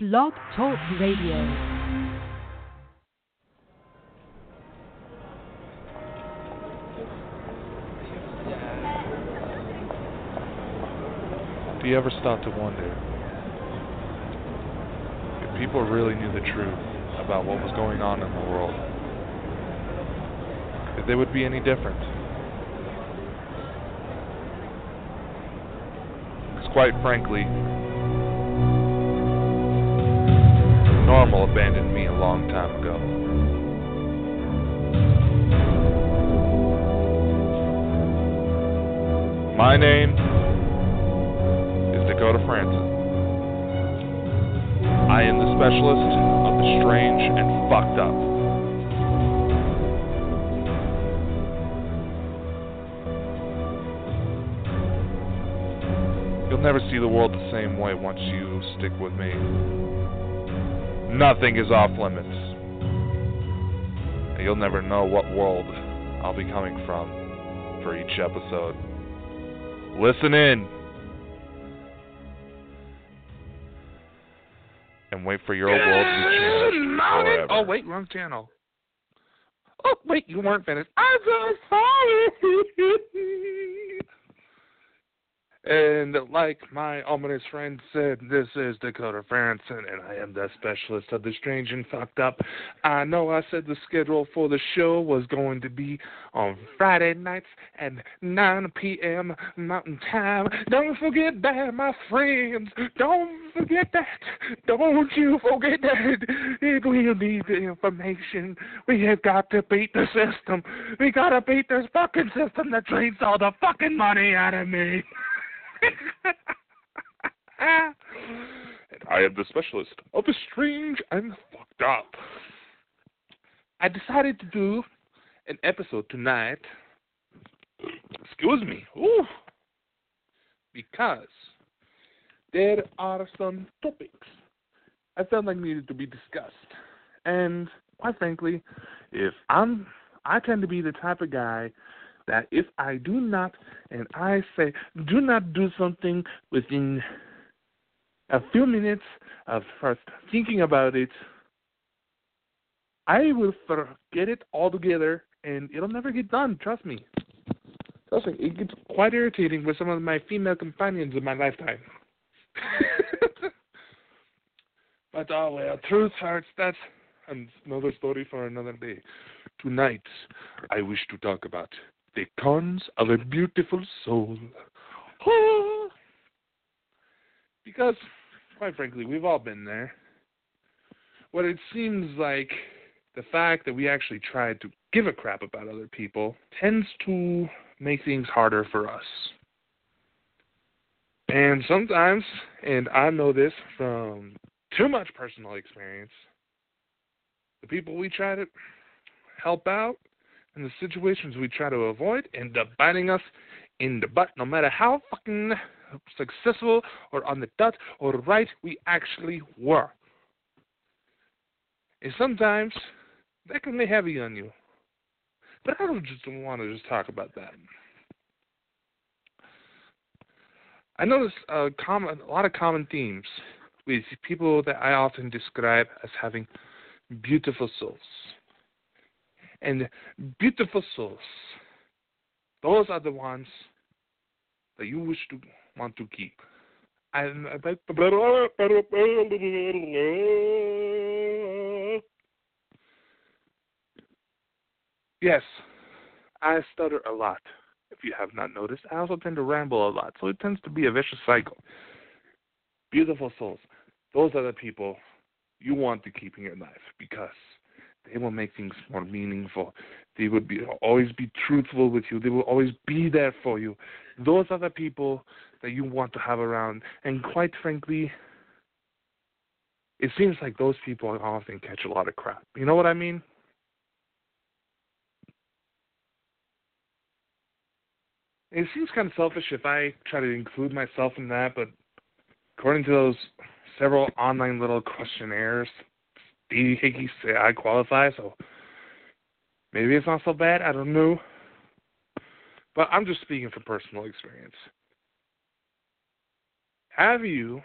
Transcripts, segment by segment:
Blog Talk Radio. Do you ever stop to wonder if people really knew the truth about what was going on in the world, if they would be any different? Because quite frankly, normal abandoned me a long time ago. My name is Dakota Frandsen. I am the specialist of the strange and fucked up. You'll never see the world the same way once you stick with me. Nothing is off limits. You'll never know what world I'll be coming from for each episode. Listen in. And wait for your old world to be changed morning. forever. Oh wait, wrong channel. Oh wait, you weren't finished. I'm so sorry. And like my ominous friend said, this is Dakota Frandsen, and I am the specialist of the strange and fucked up. I know I said the schedule for the show was going to be on Friday nights at 9 p.m. Mountain Time. Don't forget that, my friends. Don't forget that. Don't you forget that. If we need the information, we have got to beat the system. We gotta beat this fucking system that drains all the fucking money out of me. I am the specialist of the strange and fucked up. I decided to do an episode tonight. Excuse me. Ooh. Because there are some topics I felt like needed to be discussed. And quite frankly, if I'm I tend to be the type of guy that if I do not and I say do not do something within a few minutes of first thinking about it, I will forget it altogether and it'll never get done, trust me. Trust me, it gets quite irritating with some of my female companions in my lifetime. but oh well, truth hurts, that's another story for another day. Tonight I wish to talk about the cons of a beautiful soul. because, quite frankly, we've all been there. What it seems like the fact that we actually try to give a crap about other people tends to make things harder for us. And sometimes, and I know this from too much personal experience, the people we try to help out and the situations we try to avoid end up biting us in the butt, no matter how fucking successful or on the dot or right we actually were. And sometimes that can be heavy on you. But I don't just want to just talk about that. I notice a, common, a lot of common themes with people that I often describe as having beautiful souls. And beautiful souls, those are the ones that you wish to want to keep. And yes, I stutter a lot. If you have not noticed, I also tend to ramble a lot, so it tends to be a vicious cycle. Beautiful souls, those are the people you want to keep in your life because they will make things more meaningful. They would be always be truthful with you. They will always be there for you. Those are the people that you want to have around. And quite frankly, it seems like those people often catch a lot of crap. You know what I mean? It seems kind of selfish if I try to include myself in that, but according to those several online little questionnaires, Stevie Hickey say I qualify, so maybe it's not so bad. I don't know. But I'm just speaking from personal experience. Have you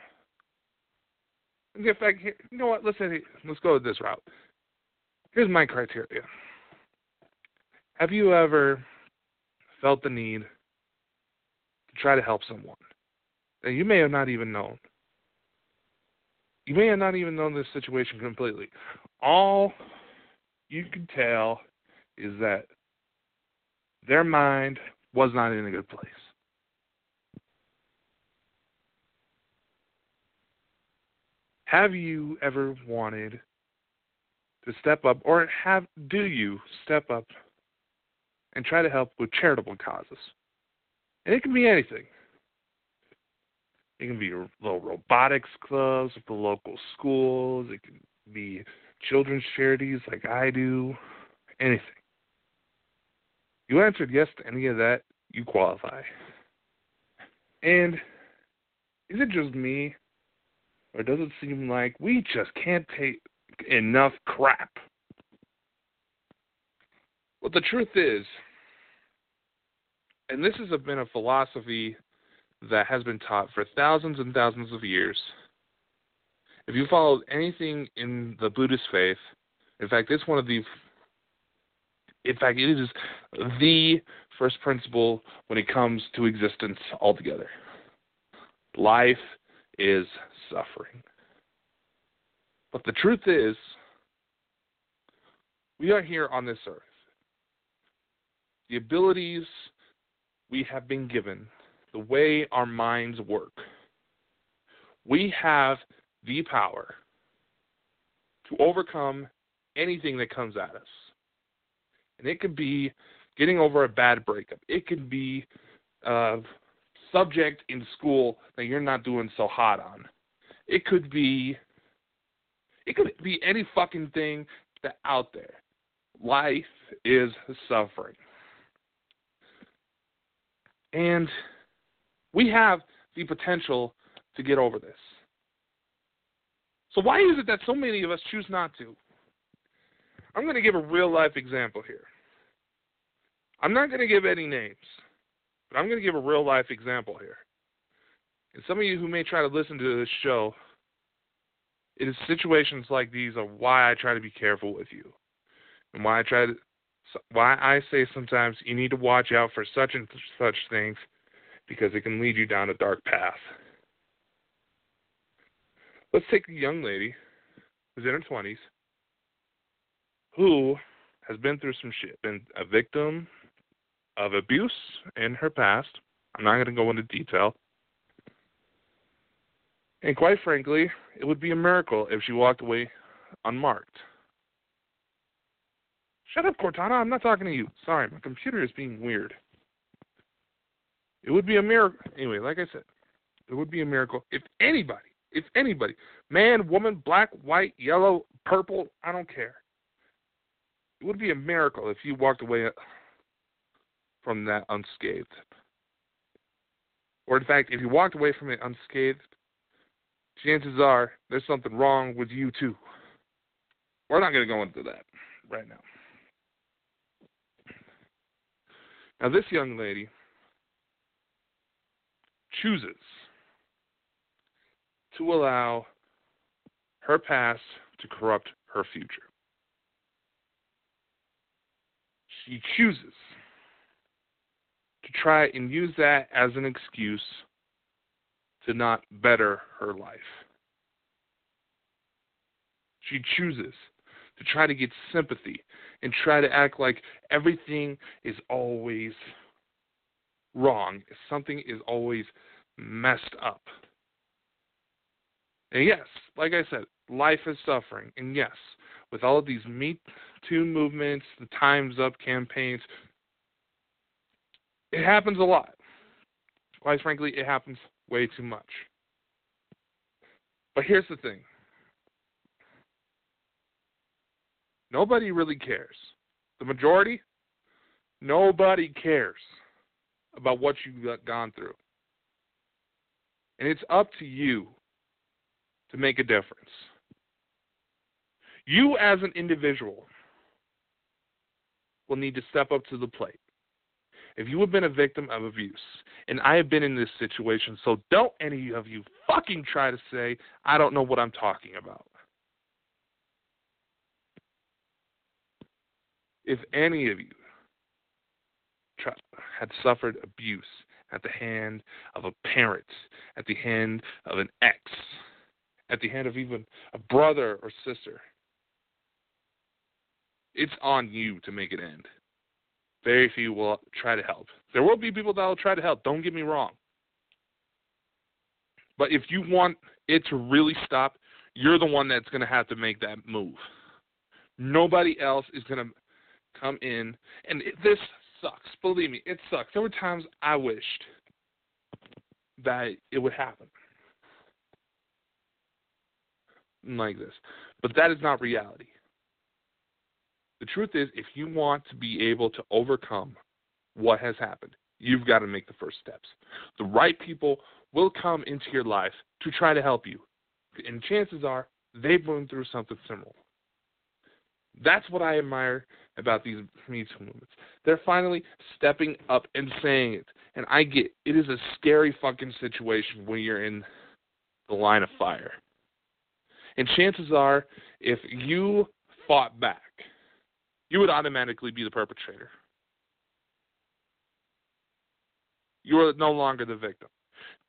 In fact, here, you know what? Let's let's go this route. Here's my criteria. Have you ever felt the need to try to help someone that you may have not even known? You may have not even known this situation completely. All you can tell is that their mind was not in a good place. Have you ever wanted to step up, or have do you step up and try to help with charitable causes? And it can be anything. It can be little robotics clubs at the local schools. It can be children's charities like I do. Anything. You answered yes to any of that, you qualify. And is it just me, it seem like we just can't take enough crap? Well, the truth is, and this has been a philosophy that has been taught for thousands and thousands of years. If you followed anything in the Buddhist faith, in fact, it's one of the, in fact, it is the first principle when it comes to existence altogether. Life is suffering. But the truth is, we are here on this earth. The abilities we have been given the way our minds work. We have the power to overcome anything that comes at us. And it could be getting over a bad breakup, it could be a subject in school that you're not doing so hot on. It could be it could be any fucking thing that out there. Life is suffering. And we have the potential to get over this. So, why is it that so many of us choose not to? I'm going to give a real life example here. I'm not going to give any names, but I'm going to give a real life example here. And some of you who may try to listen to this show, it is situations like these are why I try to be careful with you, and why I try to, why I say sometimes you need to watch out for such and such things because it can lead you down a dark path. Let's take a young lady who's in her 20s who has been through some shit, been a victim of abuse in her past. I'm not going to go into detail. And quite frankly, it would be a miracle if she walked away unmarked. Shut up, Cortana. I'm not talking to you. Sorry, my computer is being weird. It would be a miracle. Anyway, like I said, it would be a miracle if anybody, if anybody, man, woman, black, white, yellow, purple, I don't care. It would be a miracle if you walked away from that unscathed. Or, in fact, if you walked away from it unscathed, chances are there's something wrong with you, too. We're not going to go into that right now. Now, this young lady chooses to allow her past to corrupt her future. She chooses try and use that as an excuse to not better her life. She chooses to try to get sympathy and try to act like everything is always wrong. Something is always messed up. And yes, like I said, life is suffering. And yes, with all of these Me Too movements, the Time's Up campaigns, it happens a lot. Quite frankly, it happens way too much. But here's the thing nobody really cares. The majority, nobody cares about what you've gone through. And it's up to you to make a difference. You, as an individual, will need to step up to the plate. If you have been a victim of abuse, and I have been in this situation, so don't any of you fucking try to say I don't know what I'm talking about. If any of you had suffered abuse at the hand of a parent, at the hand of an ex, at the hand of even a brother or sister, it's on you to make it end. Very few will try to help. There will be people that will try to help, don't get me wrong. But if you want it to really stop, you're the one that's going to have to make that move. Nobody else is going to come in. And it, this sucks. Believe me, it sucks. There were times I wished that it would happen like this. But that is not reality. The truth is, if you want to be able to overcome what has happened, you've got to make the first steps. The right people will come into your life to try to help you. And chances are they've been through something similar. That's what I admire about these Me Too movements. They're finally stepping up and saying it. And I get it is a scary fucking situation when you're in the line of fire. And chances are, if you fought back, you would automatically be the perpetrator. You are no longer the victim.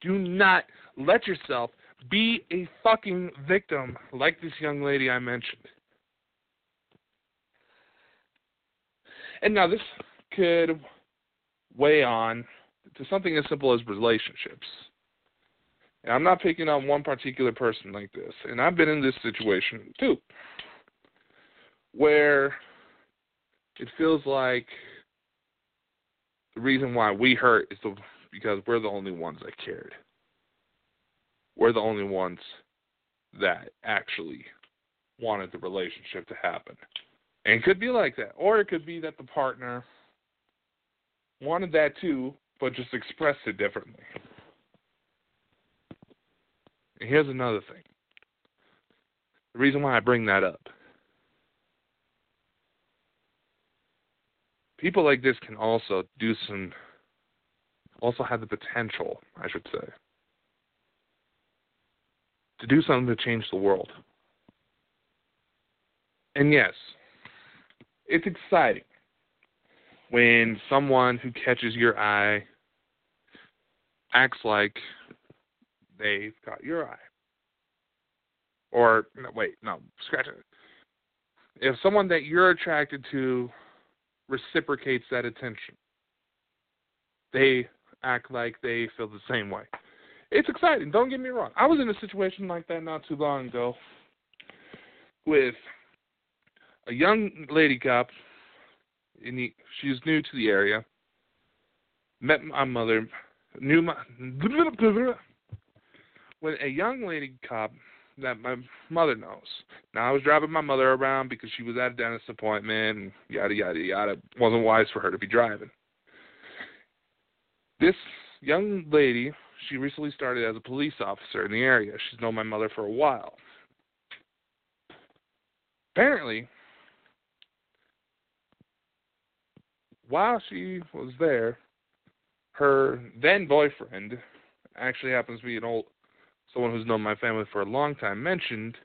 Do not let yourself be a fucking victim like this young lady I mentioned. And now this could weigh on to something as simple as relationships. And I'm not picking on one particular person like this. And I've been in this situation too, where it feels like the reason why we hurt is the, because we're the only ones that cared. We're the only ones that actually wanted the relationship to happen. And it could be like that. Or it could be that the partner wanted that too, but just expressed it differently. And here's another thing. The reason why I bring that up people like this can also do some, also have the potential, I should say, to do something to change the world. And yes, it's exciting when someone who catches your eye acts like they've got your eye. Or, no, wait, no, scratch it. If someone that you're attracted to reciprocates that attention. They act like they feel the same way. It's exciting, don't get me wrong. I was in a situation like that not too long ago with a young lady cop. In the, she's new to the area. Met my mother. Knew my when a young lady cop that my mother knows. Now I was driving my mother around because she was at a dentist appointment and yada yada yada. It wasn't wise for her to be driving. This young lady, she recently started as a police officer in the area. She's known my mother for a while. Apparently, while she was there, her then boyfriend actually happens to be an old someone who's known my family for a long time, mentioned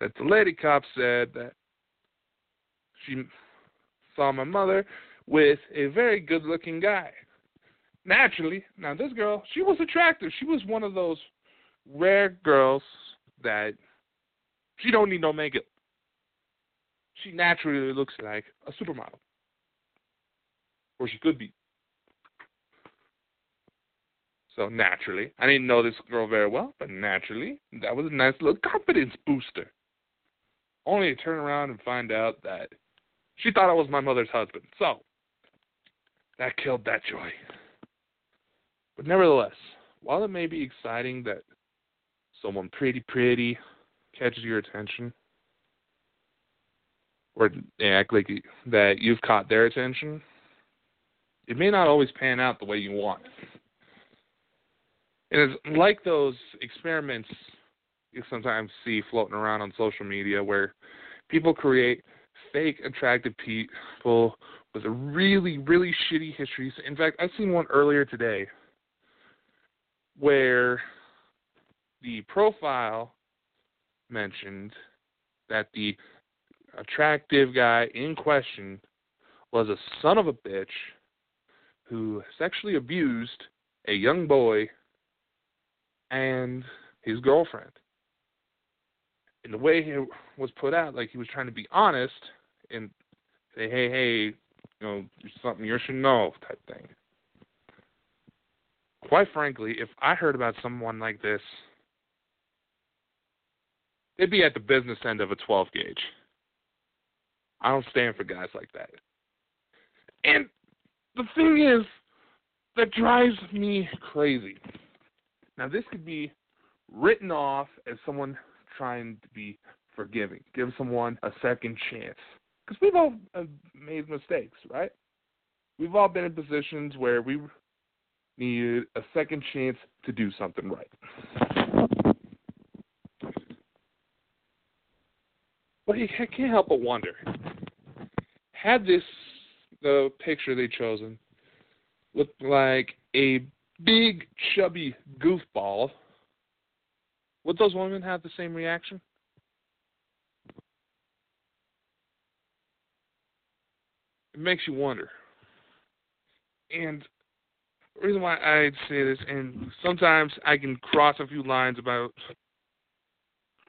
that the lady cop said that she saw my mother with a very good looking guy. Naturally, now this girl, she was attractive. She was one of those rare girls that she don't need no makeup. She naturally looks like a supermodel. Or she could be. So naturally, I didn't know this girl very well, but naturally, that was a nice little confidence booster. Only to turn around and find out that she thought I was my mother's husband. So that killed that joy. But nevertheless, while it may be exciting that someone pretty pretty catches your attention, or act like that you've caught their attention, it may not always pan out the way you want. And it's like those experiments you sometimes see floating around on social media where people create fake attractive people with a really, really shitty history. In fact, I seen one earlier today where the profile mentioned that the attractive guy in question was a son of a bitch who sexually abused a young boy and his girlfriend. And the way he was put out, like he was trying to be honest and say, hey, hey, you know, something you should know type thing. Quite frankly, if I heard about someone like this, they'd be at the business end of a 12 gauge. I don't stand for guys like that. And the thing is, that drives me crazy. Now, this could be written off as someone trying to be forgiving, give someone a second chance. Because we've all uh, made mistakes, right? We've all been in positions where we needed a second chance to do something right. But I can't help but wonder had this, the picture they chosen, looked like a big, chubby goofball, would those women have the same reaction? It makes you wonder. And the reason why I say this, and sometimes I can cross a few lines about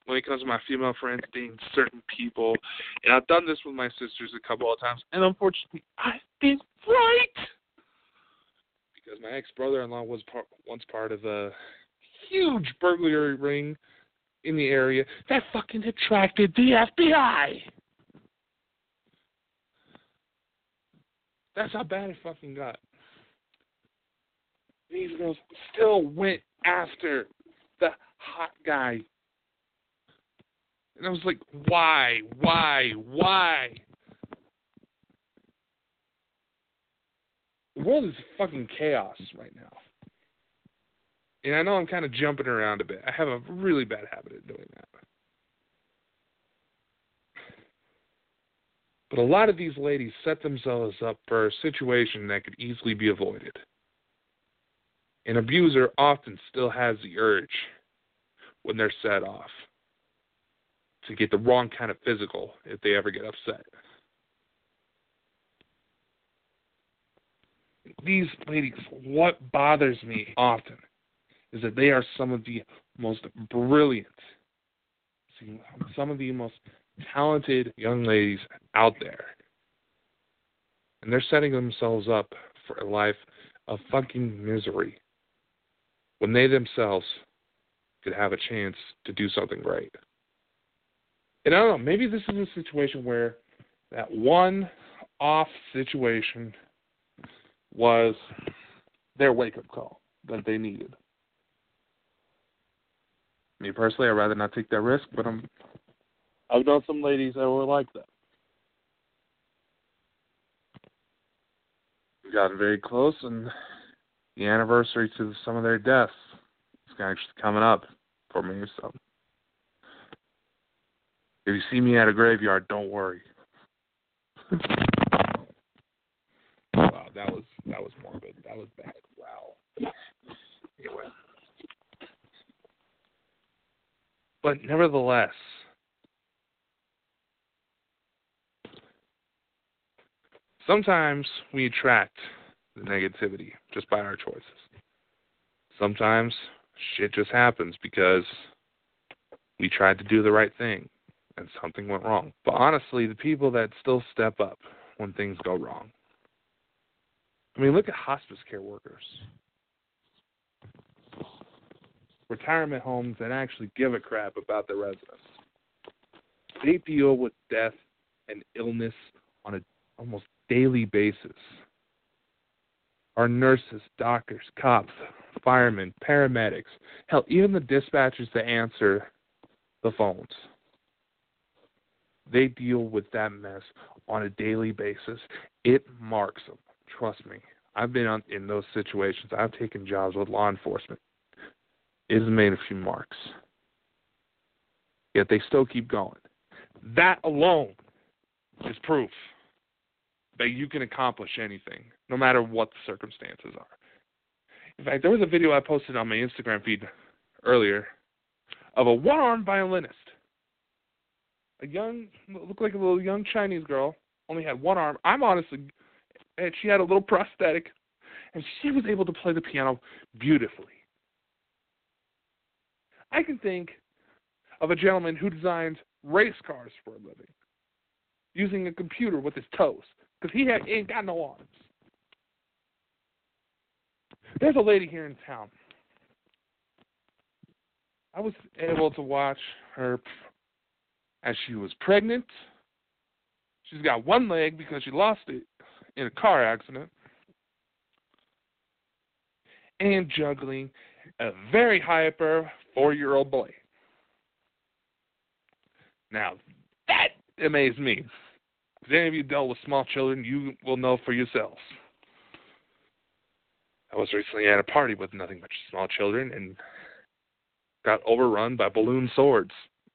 when it comes to my female friends dating certain people, and I've done this with my sisters a couple of times, and unfortunately, I've been right because my ex brother-in-law was part, once part of a huge burglary ring in the area that fucking attracted the FBI. That's how bad it fucking got. These girls still went after the hot guy. And I was like, why? Why? Why? The world is fucking chaos right now. And I know I'm kind of jumping around a bit. I have a really bad habit of doing that. But a lot of these ladies set themselves up for a situation that could easily be avoided. An abuser often still has the urge when they're set off to get the wrong kind of physical if they ever get upset. These ladies, what bothers me often is that they are some of the most brilliant, some of the most talented young ladies out there. And they're setting themselves up for a life of fucking misery when they themselves could have a chance to do something right. And I don't know, maybe this is a situation where that one off situation was their wake up call that they needed. Me personally, I'd rather not take that risk, but I'm I've known some ladies that were like that. We got very close, and the anniversary to some of their deaths is actually coming up for me. So, if you see me at a graveyard, don't worry. that was that was morbid. That was bad. Wow. Anyway. But nevertheless, sometimes we attract the negativity just by our choices. Sometimes shit just happens because we tried to do the right thing and something went wrong. But honestly, the people that still step up when things go wrong. I mean, look at hospice care workers, retirement homes that actually give a crap about their residents. They deal with death and illness on a almost daily basis. Our nurses, doctors, cops, firemen, paramedics, hell, even the dispatchers that answer the phones. They deal with that mess on a daily basis. It marks them. Trust me. I've been on, in those situations. I've taken jobs with law enforcement. It has made a few marks. Yet they still keep going. That alone is proof that you can accomplish anything, no matter what the circumstances are. In fact, there was a video I posted on my Instagram feed earlier of a one-armed violinist. A young, looked like a little young Chinese girl, only had one arm. I'm honestly, and she had a little prosthetic, and she was able to play the piano beautifully. I can think of a gentleman who designs race cars for a living using a computer with his toes because he, he ain't got no arms. There's a lady here in town. I was able to watch her as she was pregnant. She's got one leg because she lost it in a car accident. And juggling a very hyper four year old boy. Now, that amazed me. If any of you dealt with small children, you will know for yourselves. I was recently at a party with nothing but small children and got overrun by balloon swords.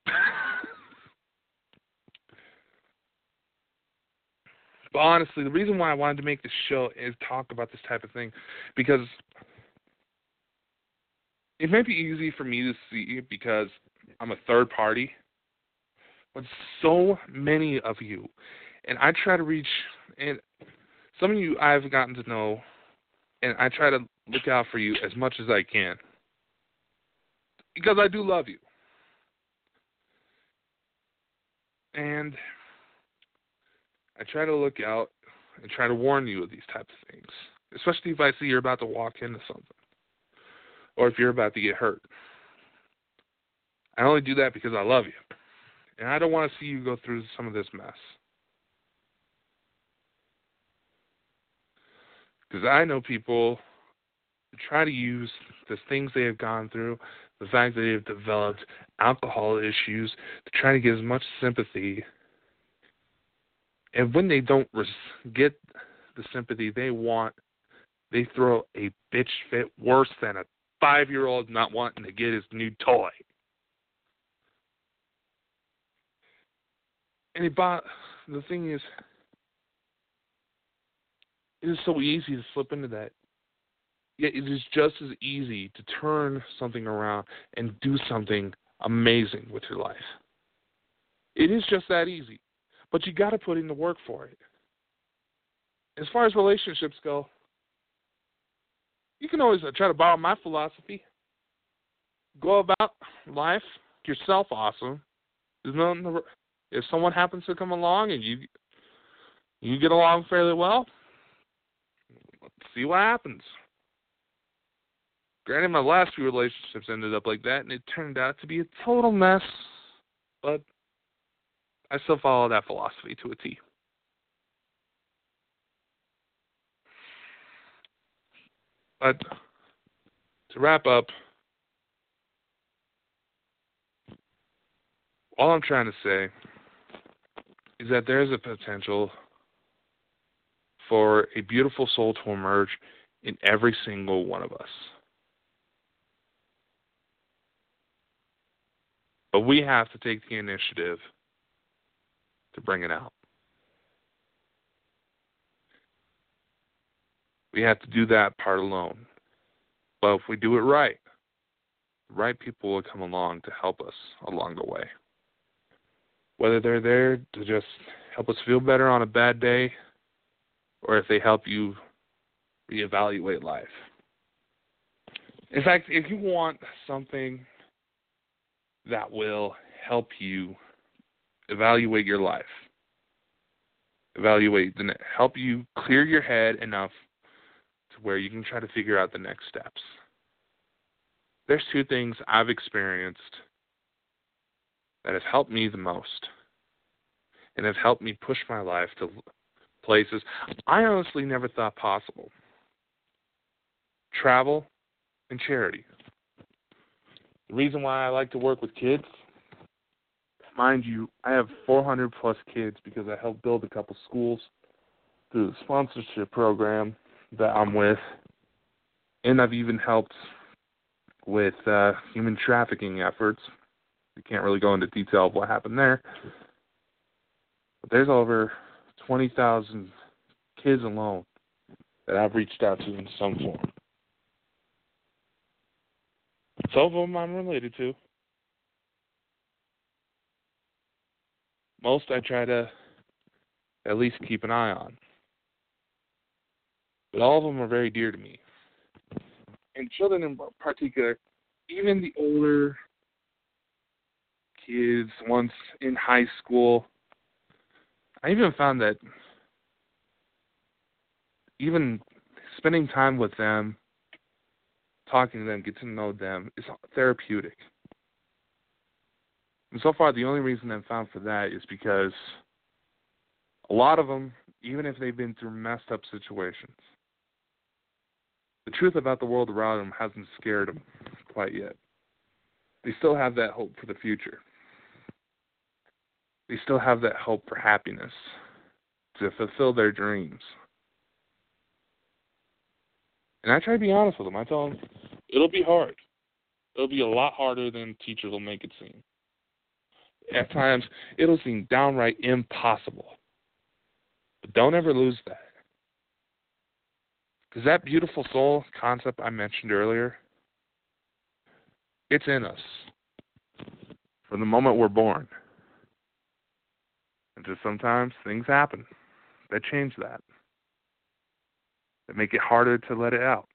but honestly, the reason why I wanted to make this show is talk about this type of thing because it might be easy for me to see because I'm a third party, but so many of you, and I try to reach, and some of you I've gotten to know and I try to look out for you as much as I can because I do love you. And I try to look out and try to warn you of these types of things, especially if I see you're about to walk into something or if you're about to get hurt. I only do that because I love you. And I don't want to see you go through some of this mess. Because I know people who try to use the things they have gone through, the fact that they have developed alcohol issues, to try to get as much sympathy. And when they don't res- get the sympathy they want, they throw a bitch fit worse than a five year old not wanting to get his new toy. And he bought, the thing is, it is so easy to slip into that. Yet it is just as easy to turn something around and do something amazing with your life. It is just that easy. But you got to put in the work for it. As far as relationships go, you can always uh, try to borrow my philosophy. Go about life yourself awesome. There's nothing. If someone happens to come along and you you get along fairly well, see what happens. Granted, my last few relationships ended up like that, and it turned out to be a total mess. But I still follow that philosophy to a T. But to wrap up, all I'm trying to say is that there's a potential for a beautiful soul to emerge in every single one of us. But we have to take the initiative to bring it out. We have to do that part alone. But if we do it right, the right people will come along to help us along the way. Whether they're there to just help us feel better on a bad day or if they help you reevaluate life. In fact, if you want something that will help you evaluate your life, evaluate the help you clear your head enough to where you can try to figure out the next steps. There's two things I've experienced that have helped me the most and have helped me push my life to places I honestly never thought possible. Travel and charity. The reason why I like to work with kids, mind you, I have 400 plus kids because I helped build a couple schools through the sponsorship program that I'm with, and I've even helped with uh, human trafficking efforts. We can't really go into detail of what happened there, but there's over 20,000 kids alone that I've reached out to in some form. Some of them I'm related to. Most I try to at least keep an eye on. But all of them are very dear to me. And children in particular, even the older kids, once in high school, I even found that even spending time with them, talking to them, getting to know them is therapeutic. And so far, the only reason I've found for that is because a lot of them, even if they've been through messed up situations, the truth about the world around them hasn't scared them quite yet. They still have that hope for the future. They still have that hope for happiness, to fulfill their dreams. And I try to be honest with them. I tell them it'll be hard. It'll be a lot harder than teachers will make it seem. At times, it'll seem downright impossible. But don't ever lose that. Because that beautiful soul concept I mentioned earlier, it's in us from the moment we're born. And just sometimes things happen that change that, that make it harder to let it out.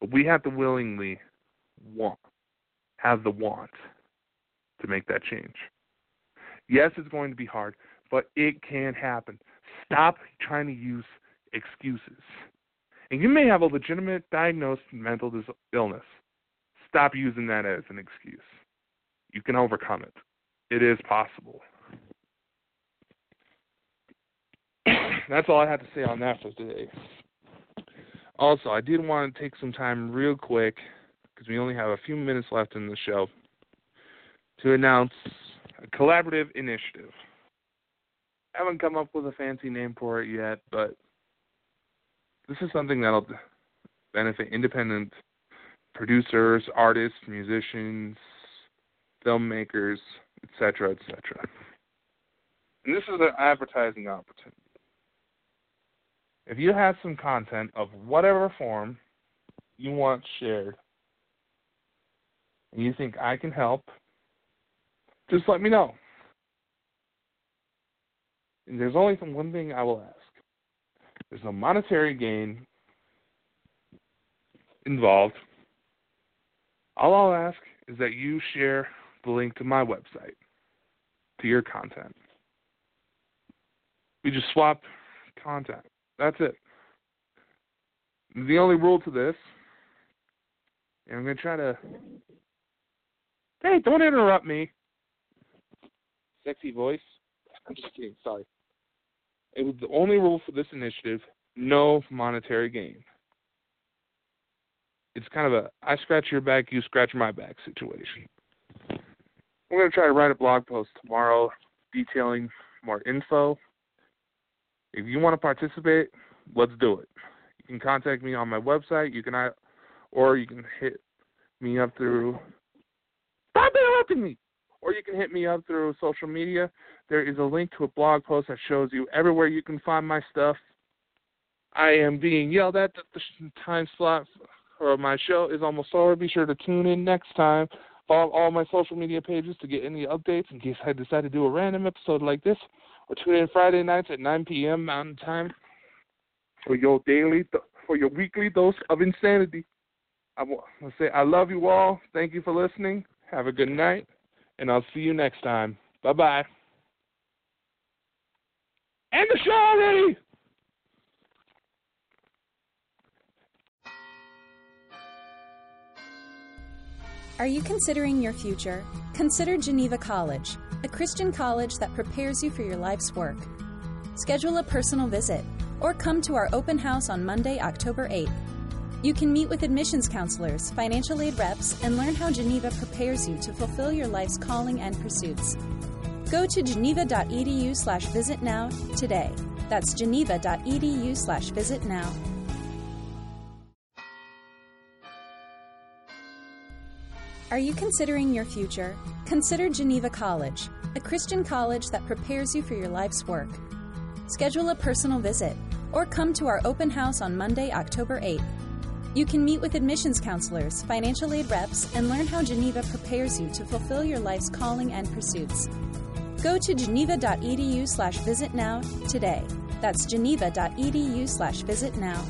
But we have to willingly want, have the want to make that change. Yes, it's going to be hard, but it can happen. Stop trying to use excuses. And you may have a legitimate diagnosed mental dis- illness. Stop using that as an excuse. You can overcome it. It is possible. That's all I have to say on that for today. Also, I did want to take some time real quick because we only have a few minutes left in the show to announce a collaborative initiative. I haven't come up with a fancy name for it yet, but this is something that'll benefit independent producers, artists, musicians, filmmakers, etc., etc. And this is an advertising opportunity. If you have some content of whatever form you want shared, and you think I can help, just let me know. And there's only one thing I will ask. There's no monetary gain involved. All I'll ask is that you share the link to my website, to your content. We just swap content. That's it. The only rule to this, and I'm going to try to. Hey, don't interrupt me. Sexy voice. I'm just kidding. Sorry. It was the only rule for this initiative no monetary gain. It's kind of a I scratch your back, you scratch my back situation. I'm going to try to write a blog post tomorrow detailing more info. If you want to participate, let's do it. You can contact me on my website. You can, or you can hit me up through. Stop interrupting me! Or you can hit me up through social media. There is a link to a blog post that shows you everywhere you can find my stuff. I am being yelled at that the time slot for my show is almost over. Be sure to tune in next time. Follow all my social media pages to get any updates in case I decide to do a random episode like this. Or tune in Friday nights at 9 p.m. Mountain Time for your daily, for your weekly dose of insanity. I want to say I love you all. Thank you for listening. Have a good night, and I'll see you next time. Bye bye. End the show already. Are you considering your future? Consider Geneva College, a Christian college that prepares you for your life's work. Schedule a personal visit or come to our open house on Monday, October 8th. You can meet with admissions counselors, financial aid reps, and learn how Geneva prepares you to fulfill your life's calling and pursuits. Go to geneva.edu slash visit now today. That's geneva.edu slash visit now. Are you considering your future? Consider Geneva College, a Christian college that prepares you for your life's work. Schedule a personal visit or come to our open house on Monday, October 8th. You can meet with admissions counselors, financial aid reps, and learn how Geneva prepares you to fulfill your life's calling and pursuits. Go to geneva.edu slash visit now today. That's geneva.edu slash visit now.